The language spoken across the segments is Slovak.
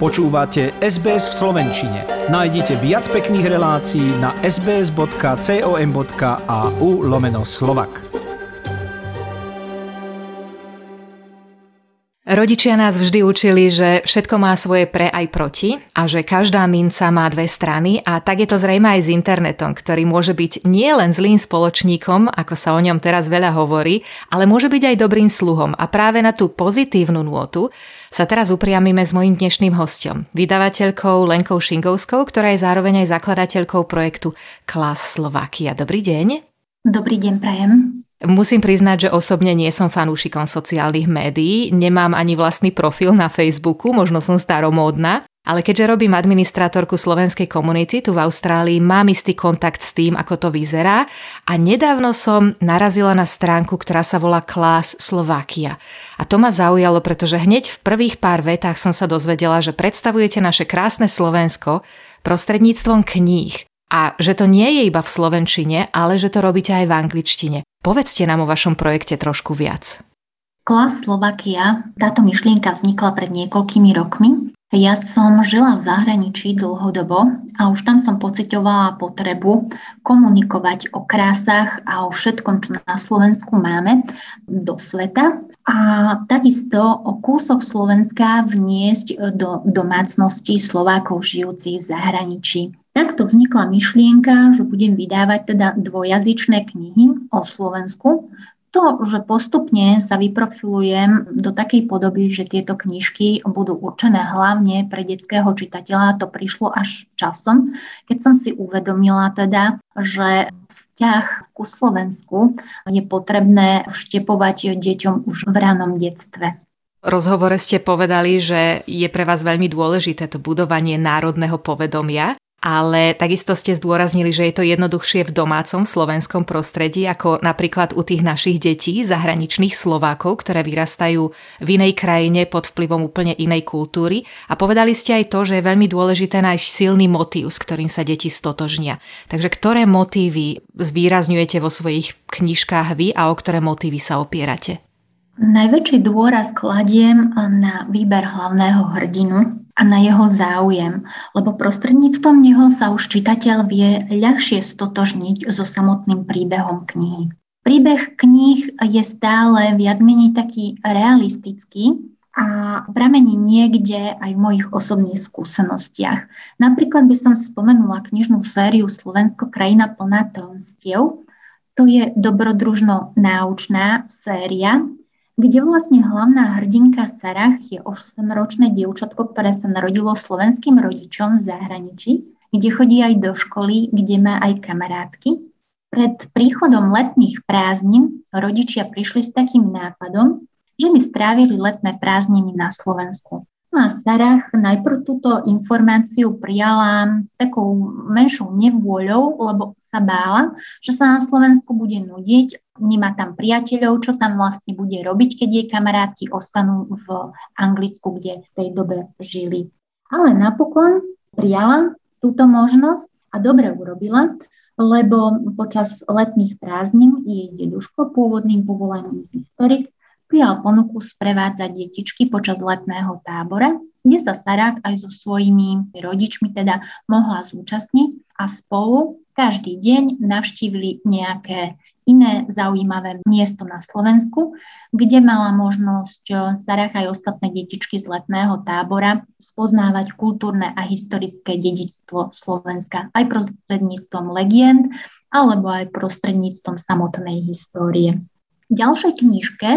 Počúvate SBS v Slovenčine. Nájdite viac pekných relácií na sbs.com.au lomeno slovak. Rodičia nás vždy učili, že všetko má svoje pre aj proti a že každá minca má dve strany a tak je to zrejme aj s internetom, ktorý môže byť nielen zlým spoločníkom, ako sa o ňom teraz veľa hovorí, ale môže byť aj dobrým sluhom a práve na tú pozitívnu nôtu sa teraz upriamime s mojím dnešným hostom, vydavateľkou Lenkou Šingovskou, ktorá je zároveň aj zakladateľkou projektu Klas Slovakia. Dobrý deň. Dobrý deň, prajem. Musím priznať, že osobne nie som fanúšikom sociálnych médií, nemám ani vlastný profil na Facebooku, možno som staromódna, ale keďže robím administrátorku slovenskej komunity tu v Austrálii, mám istý kontakt s tým, ako to vyzerá a nedávno som narazila na stránku, ktorá sa volá Class Slovakia. A to ma zaujalo, pretože hneď v prvých pár vetách som sa dozvedela, že predstavujete naše krásne Slovensko prostredníctvom kníh. A že to nie je iba v slovenčine, ale že to robíte aj v angličtine. Povedzte nám o vašom projekte trošku viac. Klas Slovakia, táto myšlienka vznikla pred niekoľkými rokmi ja som žila v zahraničí dlhodobo a už tam som pocitovala potrebu komunikovať o krásach a o všetkom, čo na Slovensku máme do sveta a takisto o kúsok Slovenska vniesť do domácností Slovákov žijúcich v zahraničí. Takto vznikla myšlienka, že budem vydávať teda dvojazyčné knihy o Slovensku, to, že postupne sa vyprofilujem do takej podoby, že tieto knižky budú určené hlavne pre detského čitateľa, to prišlo až časom, keď som si uvedomila teda, že vzťah ku Slovensku je potrebné vštepovať deťom už v ranom detstve. V rozhovore ste povedali, že je pre vás veľmi dôležité to budovanie národného povedomia ale takisto ste zdôraznili, že je to jednoduchšie v domácom slovenskom prostredí, ako napríklad u tých našich detí, zahraničných Slovákov, ktoré vyrastajú v inej krajine pod vplyvom úplne inej kultúry. A povedali ste aj to, že je veľmi dôležité nájsť silný motív, s ktorým sa deti stotožnia. Takže ktoré motívy zvýrazňujete vo svojich knižkách vy a o ktoré motívy sa opierate? Najväčší dôraz kladiem na výber hlavného hrdinu, a na jeho záujem, lebo prostredníctvom neho sa už čitateľ vie ľahšie stotožniť so samotným príbehom knihy. Príbeh kníh je stále viac menej taký realistický a pramení niekde aj v mojich osobných skúsenostiach. Napríklad by som spomenula knižnú sériu Slovensko krajina plná tajomstiev. To je dobrodružno náučná séria, kde vlastne hlavná hrdinka Sarah je 8-ročné dievčatko, ktoré sa narodilo slovenským rodičom v zahraničí, kde chodí aj do školy, kde má aj kamarátky. Pred príchodom letných prázdnin rodičia prišli s takým nápadom, že by strávili letné prázdniny na Slovensku. No a Sarah najprv túto informáciu prijala s takou menšou nevôľou, lebo sa bála, že sa na Slovensku bude nudiť, nemá tam priateľov, čo tam vlastne bude robiť, keď jej kamaráti ostanú v Anglicku, kde v tej dobe žili. Ale napokon prijala túto možnosť a dobre urobila, lebo počas letných prázdnin jej deduško, pôvodným povolaním historik, prijal ponuku sprevádzať detičky počas letného tábora, kde sa Sarák aj so svojimi rodičmi teda mohla zúčastniť a spolu každý deň navštívili nejaké iné zaujímavé miesto na Slovensku, kde mala možnosť Sarách aj ostatné detičky z letného tábora spoznávať kultúrne a historické dedičstvo Slovenska aj prostredníctvom legend alebo aj prostredníctvom samotnej histórie. Ďalšej knižke,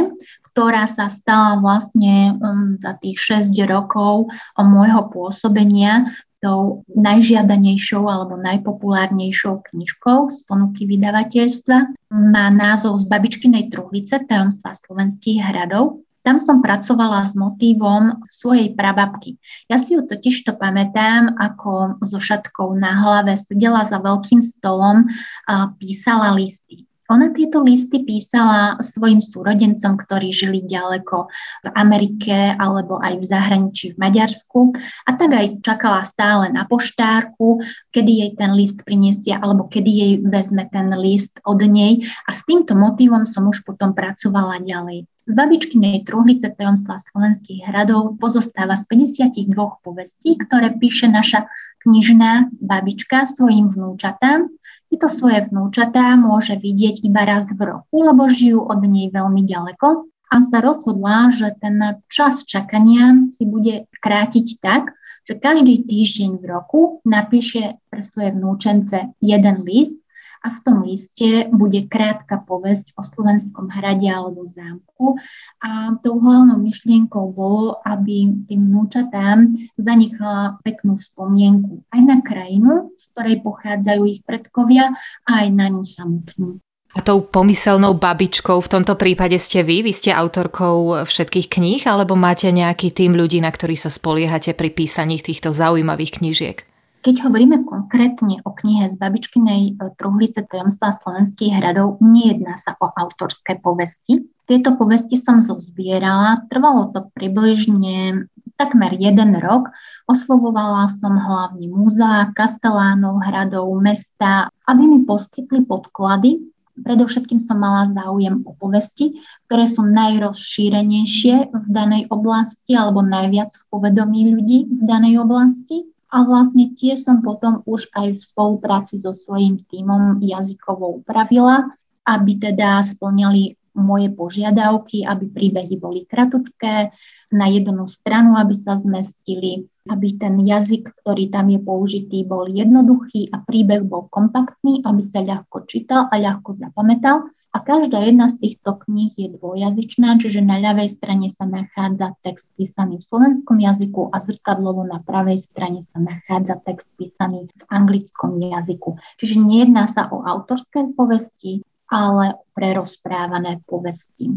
ktorá sa stala vlastne um, za tých 6 rokov môjho pôsobenia tou najžiadanejšou alebo najpopulárnejšou knižkou z ponuky vydavateľstva. Má názov Z babičkinej truhlice tajomstva slovenských hradov. Tam som pracovala s motívom svojej prababky. Ja si ju totiž to pamätám, ako so šatkou na hlave sedela za veľkým stolom a písala listy. Ona tieto listy písala svojim súrodencom, ktorí žili ďaleko v Amerike alebo aj v zahraničí v Maďarsku a tak aj čakala stále na poštárku, kedy jej ten list prinesia alebo kedy jej vezme ten list od nej a s týmto motivom som už potom pracovala ďalej. Z babičkinej truhlice tajomstva slovenských hradov pozostáva z 52 povestí, ktoré píše naša knižná babička svojim vnúčatám. Tieto svoje vnúčatá môže vidieť iba raz v roku, lebo žijú od nej veľmi ďaleko a sa rozhodla, že ten čas čakania si bude krátiť tak, že každý týždeň v roku napíše pre svoje vnúčence jeden list a v tom liste bude krátka povesť o slovenskom hrade alebo zámku. A tou hlavnou myšlienkou bolo, aby tým vnúčatám zanechala peknú spomienku aj na krajinu, z ktorej pochádzajú ich predkovia, a aj na ňu samotnú. A tou pomyselnou babičkou v tomto prípade ste vy? Vy ste autorkou všetkých kníh, alebo máte nejaký tým ľudí, na ktorých sa spoliehate pri písaní týchto zaujímavých knížiek? Keď hovoríme konkrétne o knihe z babičkinej e, truhlice tajomstva slovenských hradov, nejedná sa o autorské povesti. Tieto povesti som zozbierala, trvalo to približne takmer jeden rok. Oslovovala som hlavne múzea, kastelánov, hradov, mesta, aby mi poskytli podklady. Predovšetkým som mala záujem o povesti, ktoré sú najrozšírenejšie v danej oblasti alebo najviac v povedomí ľudí v danej oblasti a vlastne tie som potom už aj v spolupráci so svojím tímom jazykovo upravila, aby teda splňali moje požiadavky, aby príbehy boli kratučké, na jednu stranu, aby sa zmestili, aby ten jazyk, ktorý tam je použitý, bol jednoduchý a príbeh bol kompaktný, aby sa ľahko čítal a ľahko zapamätal. A každá jedna z týchto kníh je dvojazyčná, čiže na ľavej strane sa nachádza text písaný v slovenskom jazyku a zrkadlovo na pravej strane sa nachádza text písaný v anglickom jazyku. Čiže nejedná sa o autorské povesti, ale o prerozprávané povesti.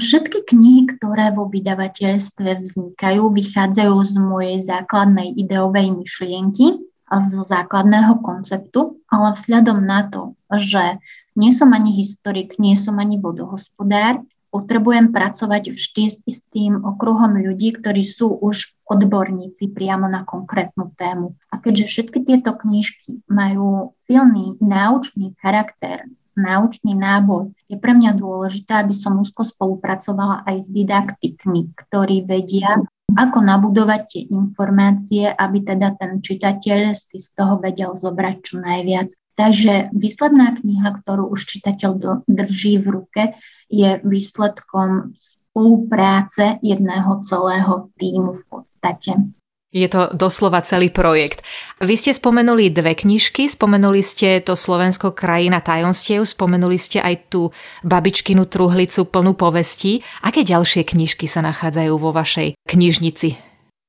Všetky knihy, ktoré vo vydavateľstve vznikajú, vychádzajú z mojej základnej ideovej myšlienky zo základného konceptu, ale vzhľadom na to, že nie som ani historik, nie som ani vodohospodár. Potrebujem pracovať vždy s istým okruhom ľudí, ktorí sú už odborníci priamo na konkrétnu tému. A keďže všetky tieto knižky majú silný náučný charakter, náučný náboj, je pre mňa dôležité, aby som úzko spolupracovala aj s didaktikmi, ktorí vedia, ako nabudovať tie informácie, aby teda ten čitateľ si z toho vedel zobrať čo najviac. Takže výsledná kniha, ktorú už čitateľ drží v ruke, je výsledkom spolupráce jedného celého týmu v podstate. Je to doslova celý projekt. Vy ste spomenuli dve knižky, spomenuli ste to Slovensko krajina tajomstiev, spomenuli ste aj tú babičkinu truhlicu plnú povestí. Aké ďalšie knižky sa nachádzajú vo vašej knižnici?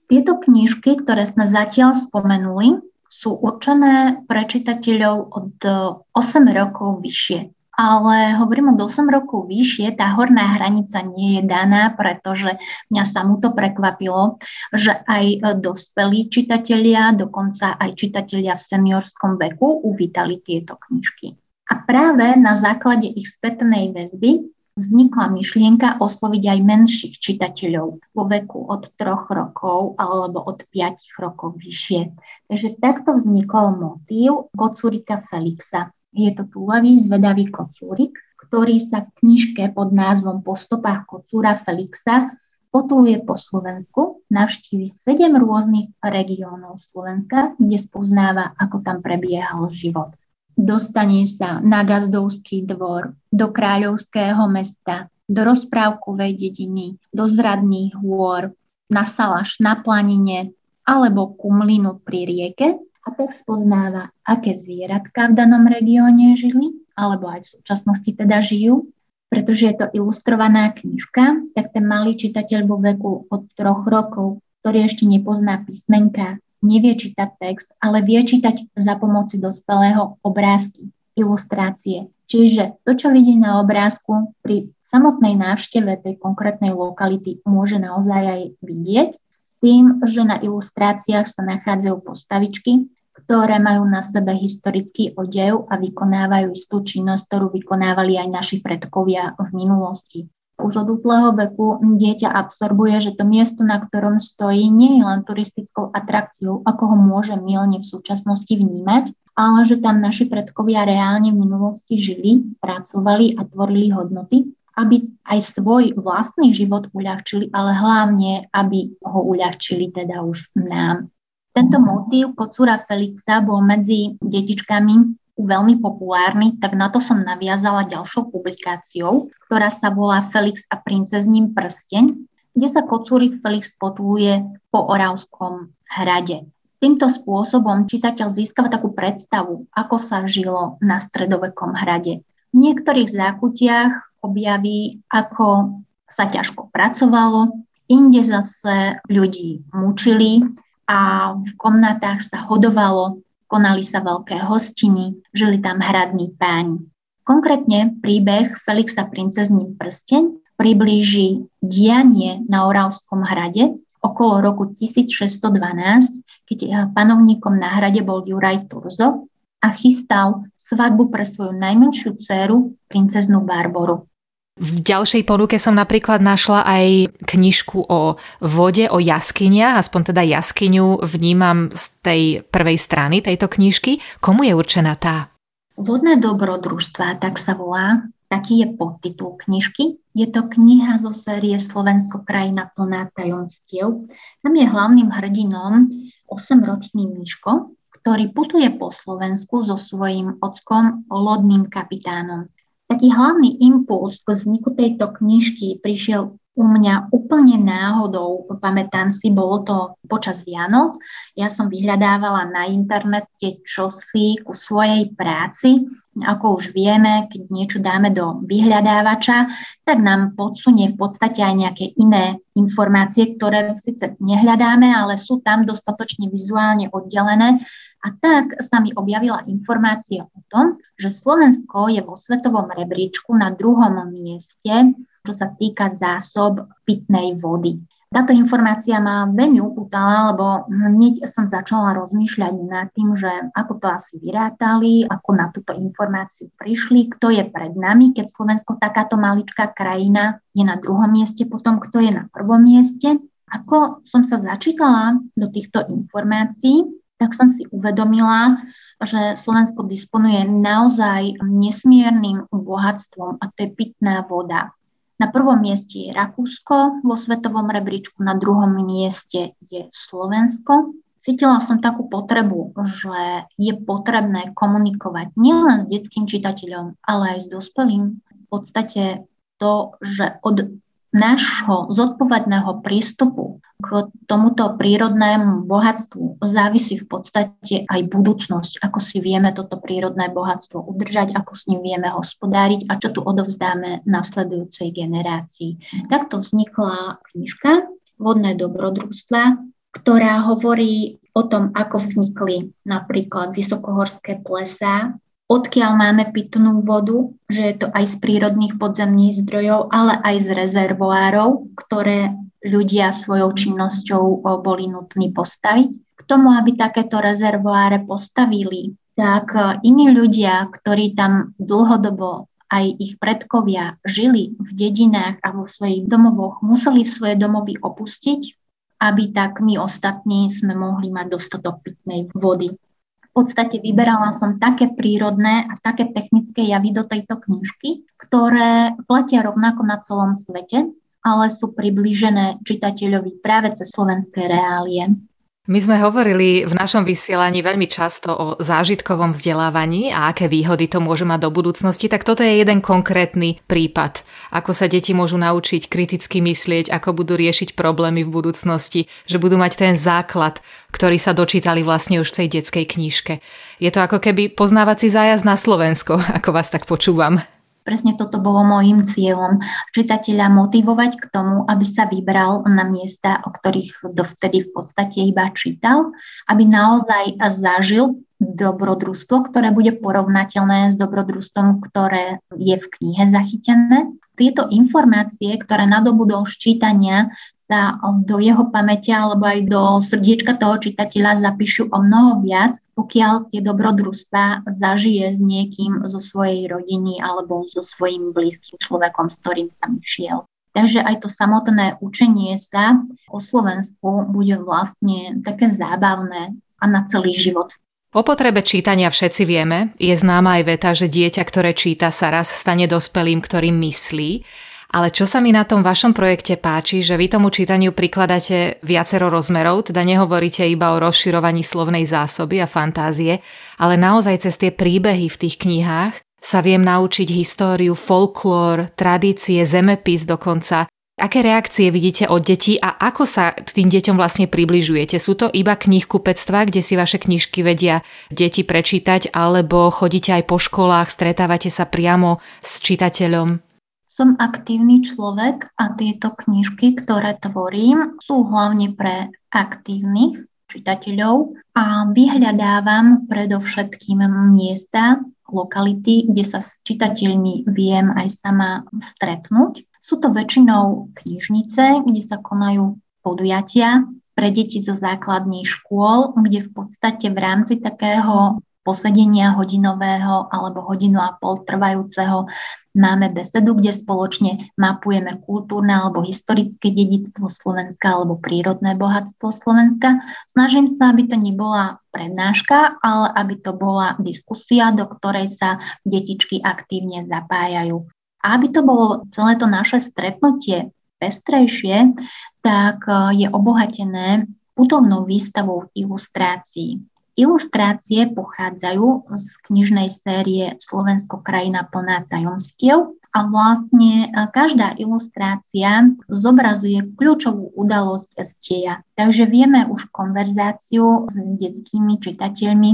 Tieto knižky, ktoré sme zatiaľ spomenuli, sú určené pre čitateľov od 8 rokov vyššie. Ale hovorím od 8 rokov vyššie, tá horná hranica nie je daná, pretože mňa to prekvapilo, že aj dospelí čitatelia, dokonca aj čitatelia v seniorskom veku uvítali tieto knižky. A práve na základe ich spätnej väzby vznikla myšlienka osloviť aj menších čitateľov vo veku od troch rokov alebo od 5 rokov vyššie. Takže takto vznikol motív kocúrika Felixa. Je to túlavý, zvedavý kocúrik, ktorý sa v knižke pod názvom Po stopách kocúra Felixa potuluje po Slovensku, navštívi sedem rôznych regiónov Slovenska, kde spoznáva, ako tam prebiehal život. Dostane sa na gazdovský dvor, do kráľovského mesta, do rozprávkovej dediny, do zradných hôr, na salaš na planine alebo ku mlynu pri rieke a tak spoznáva, aké zvieratka v danom regióne žili, alebo aj v súčasnosti teda žijú. Pretože je to ilustrovaná knižka, tak ten malý čitateľ vo veku od troch rokov, ktorý ešte nepozná písmenka, nevie čítať text, ale vie čítať za pomoci dospelého obrázky, ilustrácie. Čiže to, čo vidí na obrázku, pri samotnej návšteve tej konkrétnej lokality môže naozaj aj vidieť, s tým, že na ilustráciách sa nachádzajú postavičky, ktoré majú na sebe historický odev a vykonávajú istú činnosť, ktorú vykonávali aj naši predkovia v minulosti už od útleho veku dieťa absorbuje, že to miesto, na ktorom stojí, nie je len turistickou atrakciou, ako ho môže milne v súčasnosti vnímať, ale že tam naši predkovia reálne v minulosti žili, pracovali a tvorili hodnoty aby aj svoj vlastný život uľahčili, ale hlavne, aby ho uľahčili teda už nám. Tento motív kocúra Felixa bol medzi detičkami veľmi populárny, tak na to som naviazala ďalšou publikáciou, ktorá sa volá Felix a princezním prsteň, kde sa kocúrik Felix potuluje po Oravskom hrade. Týmto spôsobom čitateľ získava takú predstavu, ako sa žilo na stredovekom hrade. V niektorých zákutiach objaví, ako sa ťažko pracovalo, inde zase ľudí mučili, a v komnatách sa hodovalo, konali sa veľké hostiny, žili tam hradní páni. Konkrétne príbeh Felixa princezný prsteň priblíži dianie na Oravskom hrade okolo roku 1612, keď panovníkom na hrade bol Juraj Turzo a chystal svadbu pre svoju najmenšiu dceru, princeznú Barboru. V ďalšej ponuke som napríklad našla aj knižku o vode, o jaskyniach, aspoň teda jaskyňu vnímam z tej prvej strany tejto knižky. Komu je určená tá? Vodné dobrodružstva, tak sa volá. Taký je podtitul knižky. Je to kniha zo série Slovensko krajina plná tajomstiev. Tam je hlavným hrdinom 8-ročný Miško, ktorý putuje po Slovensku so svojím ockom, lodným kapitánom taký hlavný impuls k vzniku tejto knižky prišiel u mňa úplne náhodou, pamätám si, bolo to počas Vianoc. Ja som vyhľadávala na internete čosi ku svojej práci. Ako už vieme, keď niečo dáme do vyhľadávača, tak nám podsunie v podstate aj nejaké iné informácie, ktoré síce nehľadáme, ale sú tam dostatočne vizuálne oddelené a tak sa mi objavila informácia o tom, že Slovensko je vo svetovom rebríčku na druhom mieste, čo sa týka zásob pitnej vody. Táto informácia ma veľmi upútala, lebo hneď som začala rozmýšľať nad tým, že ako to asi vyrátali, ako na túto informáciu prišli, kto je pred nami, keď Slovensko takáto maličká krajina je na druhom mieste, potom kto je na prvom mieste. Ako som sa začítala do týchto informácií, tak som si uvedomila, že Slovensko disponuje naozaj nesmiernym bohatstvom a to je pitná voda. Na prvom mieste je Rakúsko, vo svetovom rebríčku na druhom mieste je Slovensko. Cítila som takú potrebu, že je potrebné komunikovať nielen s detským čitateľom, ale aj s dospelým. V podstate to, že od nášho zodpovedného prístupu k tomuto prírodnému bohatstvu závisí v podstate aj budúcnosť, ako si vieme toto prírodné bohatstvo udržať, ako s ním vieme hospodáriť a čo tu odovzdáme nasledujúcej generácii. Takto vznikla knižka Vodné dobrodružstva, ktorá hovorí o tom, ako vznikli napríklad vysokohorské plesá, odkiaľ máme pitnú vodu, že je to aj z prírodných podzemných zdrojov, ale aj z rezervoárov, ktoré ľudia svojou činnosťou boli nutní postaviť. K tomu, aby takéto rezervoáre postavili, tak e, iní ľudia, ktorí tam dlhodobo aj ich predkovia žili v dedinách a vo svojich domovoch, museli svoje domovy opustiť, aby tak my ostatní sme mohli mať dostatok pitnej vody podstate vyberala som také prírodné a také technické javy do tejto knižky, ktoré platia rovnako na celom svete, ale sú priblížené čitateľovi práve cez slovenské reálie. My sme hovorili v našom vysielaní veľmi často o zážitkovom vzdelávaní a aké výhody to môže mať do budúcnosti, tak toto je jeden konkrétny prípad. Ako sa deti môžu naučiť kriticky myslieť, ako budú riešiť problémy v budúcnosti, že budú mať ten základ, ktorý sa dočítali vlastne už v tej detskej knižke. Je to ako keby poznávací zájazd na Slovensko, ako vás tak počúvam. Presne toto bolo môjim cieľom, čitateľa motivovať k tomu, aby sa vybral na miesta, o ktorých dovtedy v podstate iba čítal, aby naozaj zažil dobrodružstvo, ktoré bude porovnateľné s dobrodružstvom, ktoré je v knihe zachytené. Tieto informácie, ktoré nadobudol z čítania, sa do jeho pamäte alebo aj do srdiečka toho čitateľa zapíšu o mnoho viac, pokiaľ tie dobrodružstva zažije s niekým zo svojej rodiny alebo so svojím blízkym človekom, s ktorým tam išiel. Takže aj to samotné učenie sa o Slovensku bude vlastne také zábavné a na celý život. O potrebe čítania všetci vieme. Je známa aj veta, že dieťa, ktoré číta, sa raz stane dospelým, ktorým myslí. Ale čo sa mi na tom vašom projekte páči, že vy tomu čítaniu prikladáte viacero rozmerov, teda nehovoríte iba o rozširovaní slovnej zásoby a fantázie, ale naozaj cez tie príbehy v tých knihách sa viem naučiť históriu, folklór, tradície, zemepis dokonca. Aké reakcie vidíte od detí a ako sa tým deťom vlastne približujete? Sú to iba knihkupectva, kde si vaše knižky vedia deti prečítať, alebo chodíte aj po školách, stretávate sa priamo s čitateľom? Som aktívny človek a tieto knižky, ktoré tvorím, sú hlavne pre aktívnych čitateľov a vyhľadávam predovšetkým miesta, lokality, kde sa s čitateľmi viem aj sama stretnúť. Sú to väčšinou knižnice, kde sa konajú podujatia pre deti zo základných škôl, kde v podstate v rámci takého posedenia hodinového alebo hodinu a pol trvajúceho máme besedu, kde spoločne mapujeme kultúrne alebo historické dedictvo Slovenska alebo prírodné bohatstvo Slovenska. Snažím sa, aby to nebola prednáška, ale aby to bola diskusia, do ktorej sa detičky aktívne zapájajú. A aby to bolo celé to naše stretnutie pestrejšie, tak e, je obohatené putovnou výstavou ilustrácií. Ilustrácie pochádzajú z knižnej série Slovensko krajina plná tajomstiev a vlastne e, každá ilustrácia zobrazuje kľúčovú udalosť z deja. Takže vieme už konverzáciu s detskými čitateľmi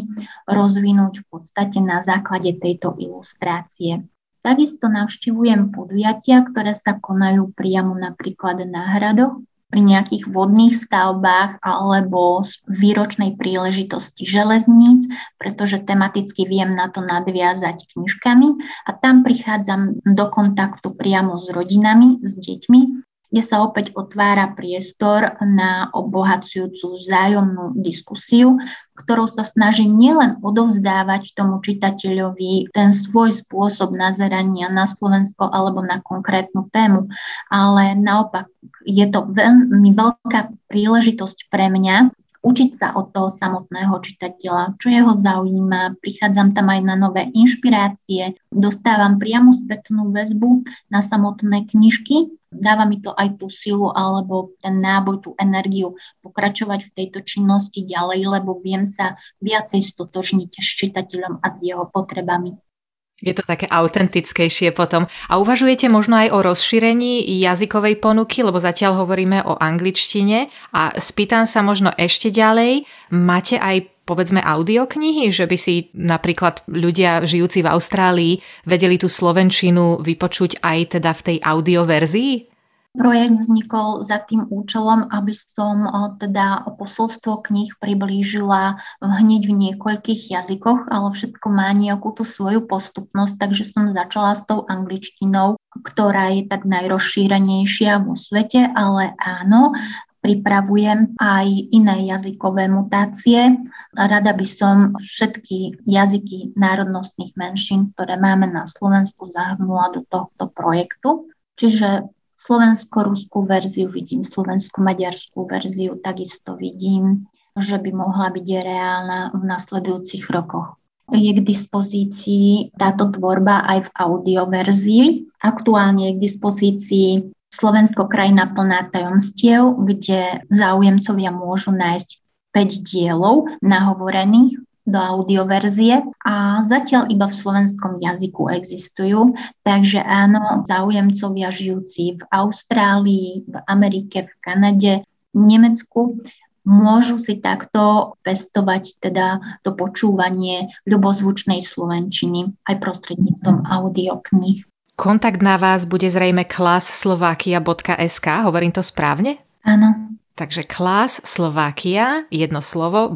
rozvinúť v podstate na základe tejto ilustrácie. Takisto navštivujem podujatia, ktoré sa konajú priamo napríklad na hradoch pri nejakých vodných stavbách alebo výročnej príležitosti železníc, pretože tematicky viem na to nadviazať knižkami. A tam prichádzam do kontaktu priamo s rodinami, s deťmi kde sa opäť otvára priestor na obohacujúcu vzájomnú diskusiu, ktorou sa snaží nielen odovzdávať tomu čitateľovi ten svoj spôsob nazerania na Slovensko alebo na konkrétnu tému, ale naopak je to veľmi veľká príležitosť pre mňa učiť sa od toho samotného čitateľa, čo jeho zaujíma, prichádzam tam aj na nové inšpirácie, dostávam priamu spätnú väzbu na samotné knižky, dáva mi to aj tú silu alebo ten náboj, tú energiu pokračovať v tejto činnosti ďalej, lebo viem sa viacej stotožniť s čitateľom a s jeho potrebami. Je to také autentickejšie potom. A uvažujete možno aj o rozšírení jazykovej ponuky, lebo zatiaľ hovoríme o angličtine a spýtam sa možno ešte ďalej, máte aj povedzme audioknihy, že by si napríklad ľudia žijúci v Austrálii vedeli tú slovenčinu vypočuť aj teda v tej audioverzii? Projekt vznikol za tým účelom, aby som teda posolstvo kníh priblížila hneď v niekoľkých jazykoch, ale všetko má nejakú tú svoju postupnosť, takže som začala s tou angličtinou, ktorá je tak najrozšírenejšia vo svete, ale áno, pripravujem aj iné jazykové mutácie. Rada by som všetky jazyky národnostných menšín, ktoré máme na Slovensku, zahrnula do tohto projektu. Čiže slovensko-ruskú verziu vidím, slovensko-maďarskú verziu takisto vidím, že by mohla byť reálna v nasledujúcich rokoch. Je k dispozícii táto tvorba aj v audioverzii. Aktuálne je k dispozícii Slovensko krajina plná tajomstiev, kde záujemcovia môžu nájsť 5 dielov nahovorených do audioverzie a zatiaľ iba v slovenskom jazyku existujú, takže áno, záujemcovia žijúci v Austrálii, v Amerike, v Kanade, v Nemecku môžu si takto pestovať teda to počúvanie ľubozvučnej slovenčiny aj prostredníctvom audiokníh. Kontakt na vás bude zrejme klasslovakia.sk, hovorím to správne? Áno. Takže klas Slovakia, jedno slovo,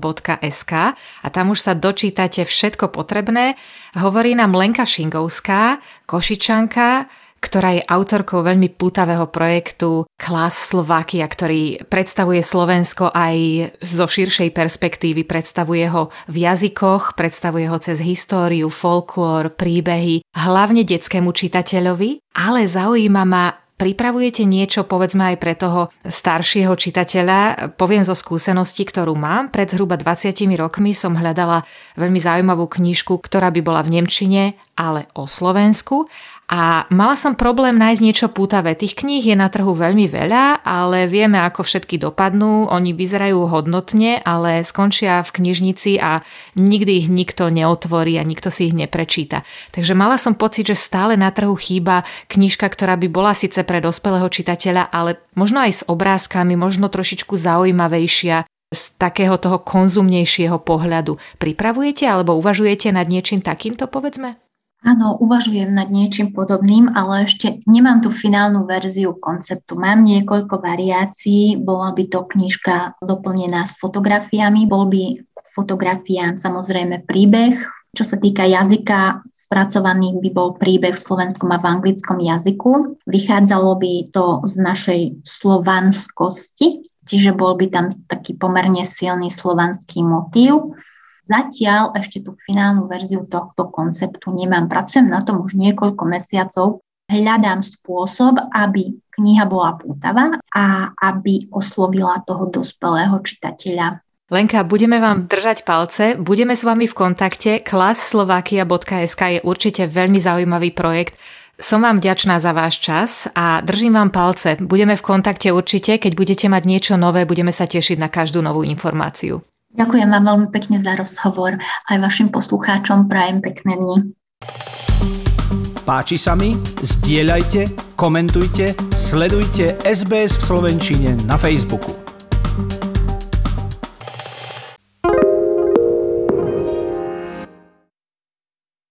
.sk a tam už sa dočítate všetko potrebné. Hovorí nám Lenka Šingovská, Košičanka, ktorá je autorkou veľmi pútavého projektu Klas Slovakia, ktorý predstavuje Slovensko aj zo širšej perspektívy, predstavuje ho v jazykoch, predstavuje ho cez históriu, folklór, príbehy, hlavne detskému čitateľovi, ale zaujíma ma Pripravujete niečo, povedzme aj pre toho staršieho čitateľa? Poviem zo skúsenosti, ktorú mám. Pred zhruba 20 rokmi som hľadala veľmi zaujímavú knižku, ktorá by bola v Nemčine, ale o Slovensku. A mala som problém nájsť niečo pútavé. Tých kníh je na trhu veľmi veľa, ale vieme, ako všetky dopadnú. Oni vyzerajú hodnotne, ale skončia v knižnici a nikdy ich nikto neotvorí a nikto si ich neprečíta. Takže mala som pocit, že stále na trhu chýba knižka, ktorá by bola síce pre dospelého čitateľa, ale možno aj s obrázkami, možno trošičku zaujímavejšia z takého toho konzumnejšieho pohľadu. Pripravujete alebo uvažujete nad niečím takýmto, povedzme? Áno, uvažujem nad niečím podobným, ale ešte nemám tú finálnu verziu konceptu. Mám niekoľko variácií, bola by to knižka doplnená s fotografiami, bol by fotografiám samozrejme príbeh. Čo sa týka jazyka, spracovaný by bol príbeh v slovenskom a v anglickom jazyku. Vychádzalo by to z našej slovanskosti, čiže bol by tam taký pomerne silný slovanský motív. Zatiaľ ešte tú finálnu verziu tohto konceptu nemám. Pracujem na tom už niekoľko mesiacov. Hľadám spôsob, aby kniha bola pútavá a aby oslovila toho dospelého čitateľa. Lenka, budeme vám držať palce, budeme s vami v kontakte. Klasslovakia.sk je určite veľmi zaujímavý projekt. Som vám vďačná za váš čas a držím vám palce. Budeme v kontakte určite, keď budete mať niečo nové, budeme sa tešiť na každú novú informáciu. Ďakujem vám veľmi pekne za rozhovor. Aj vašim poslucháčom prajem pekné dni. Páči sa mi? Zdieľajte, komentujte, sledujte SBS v Slovenčine na Facebooku.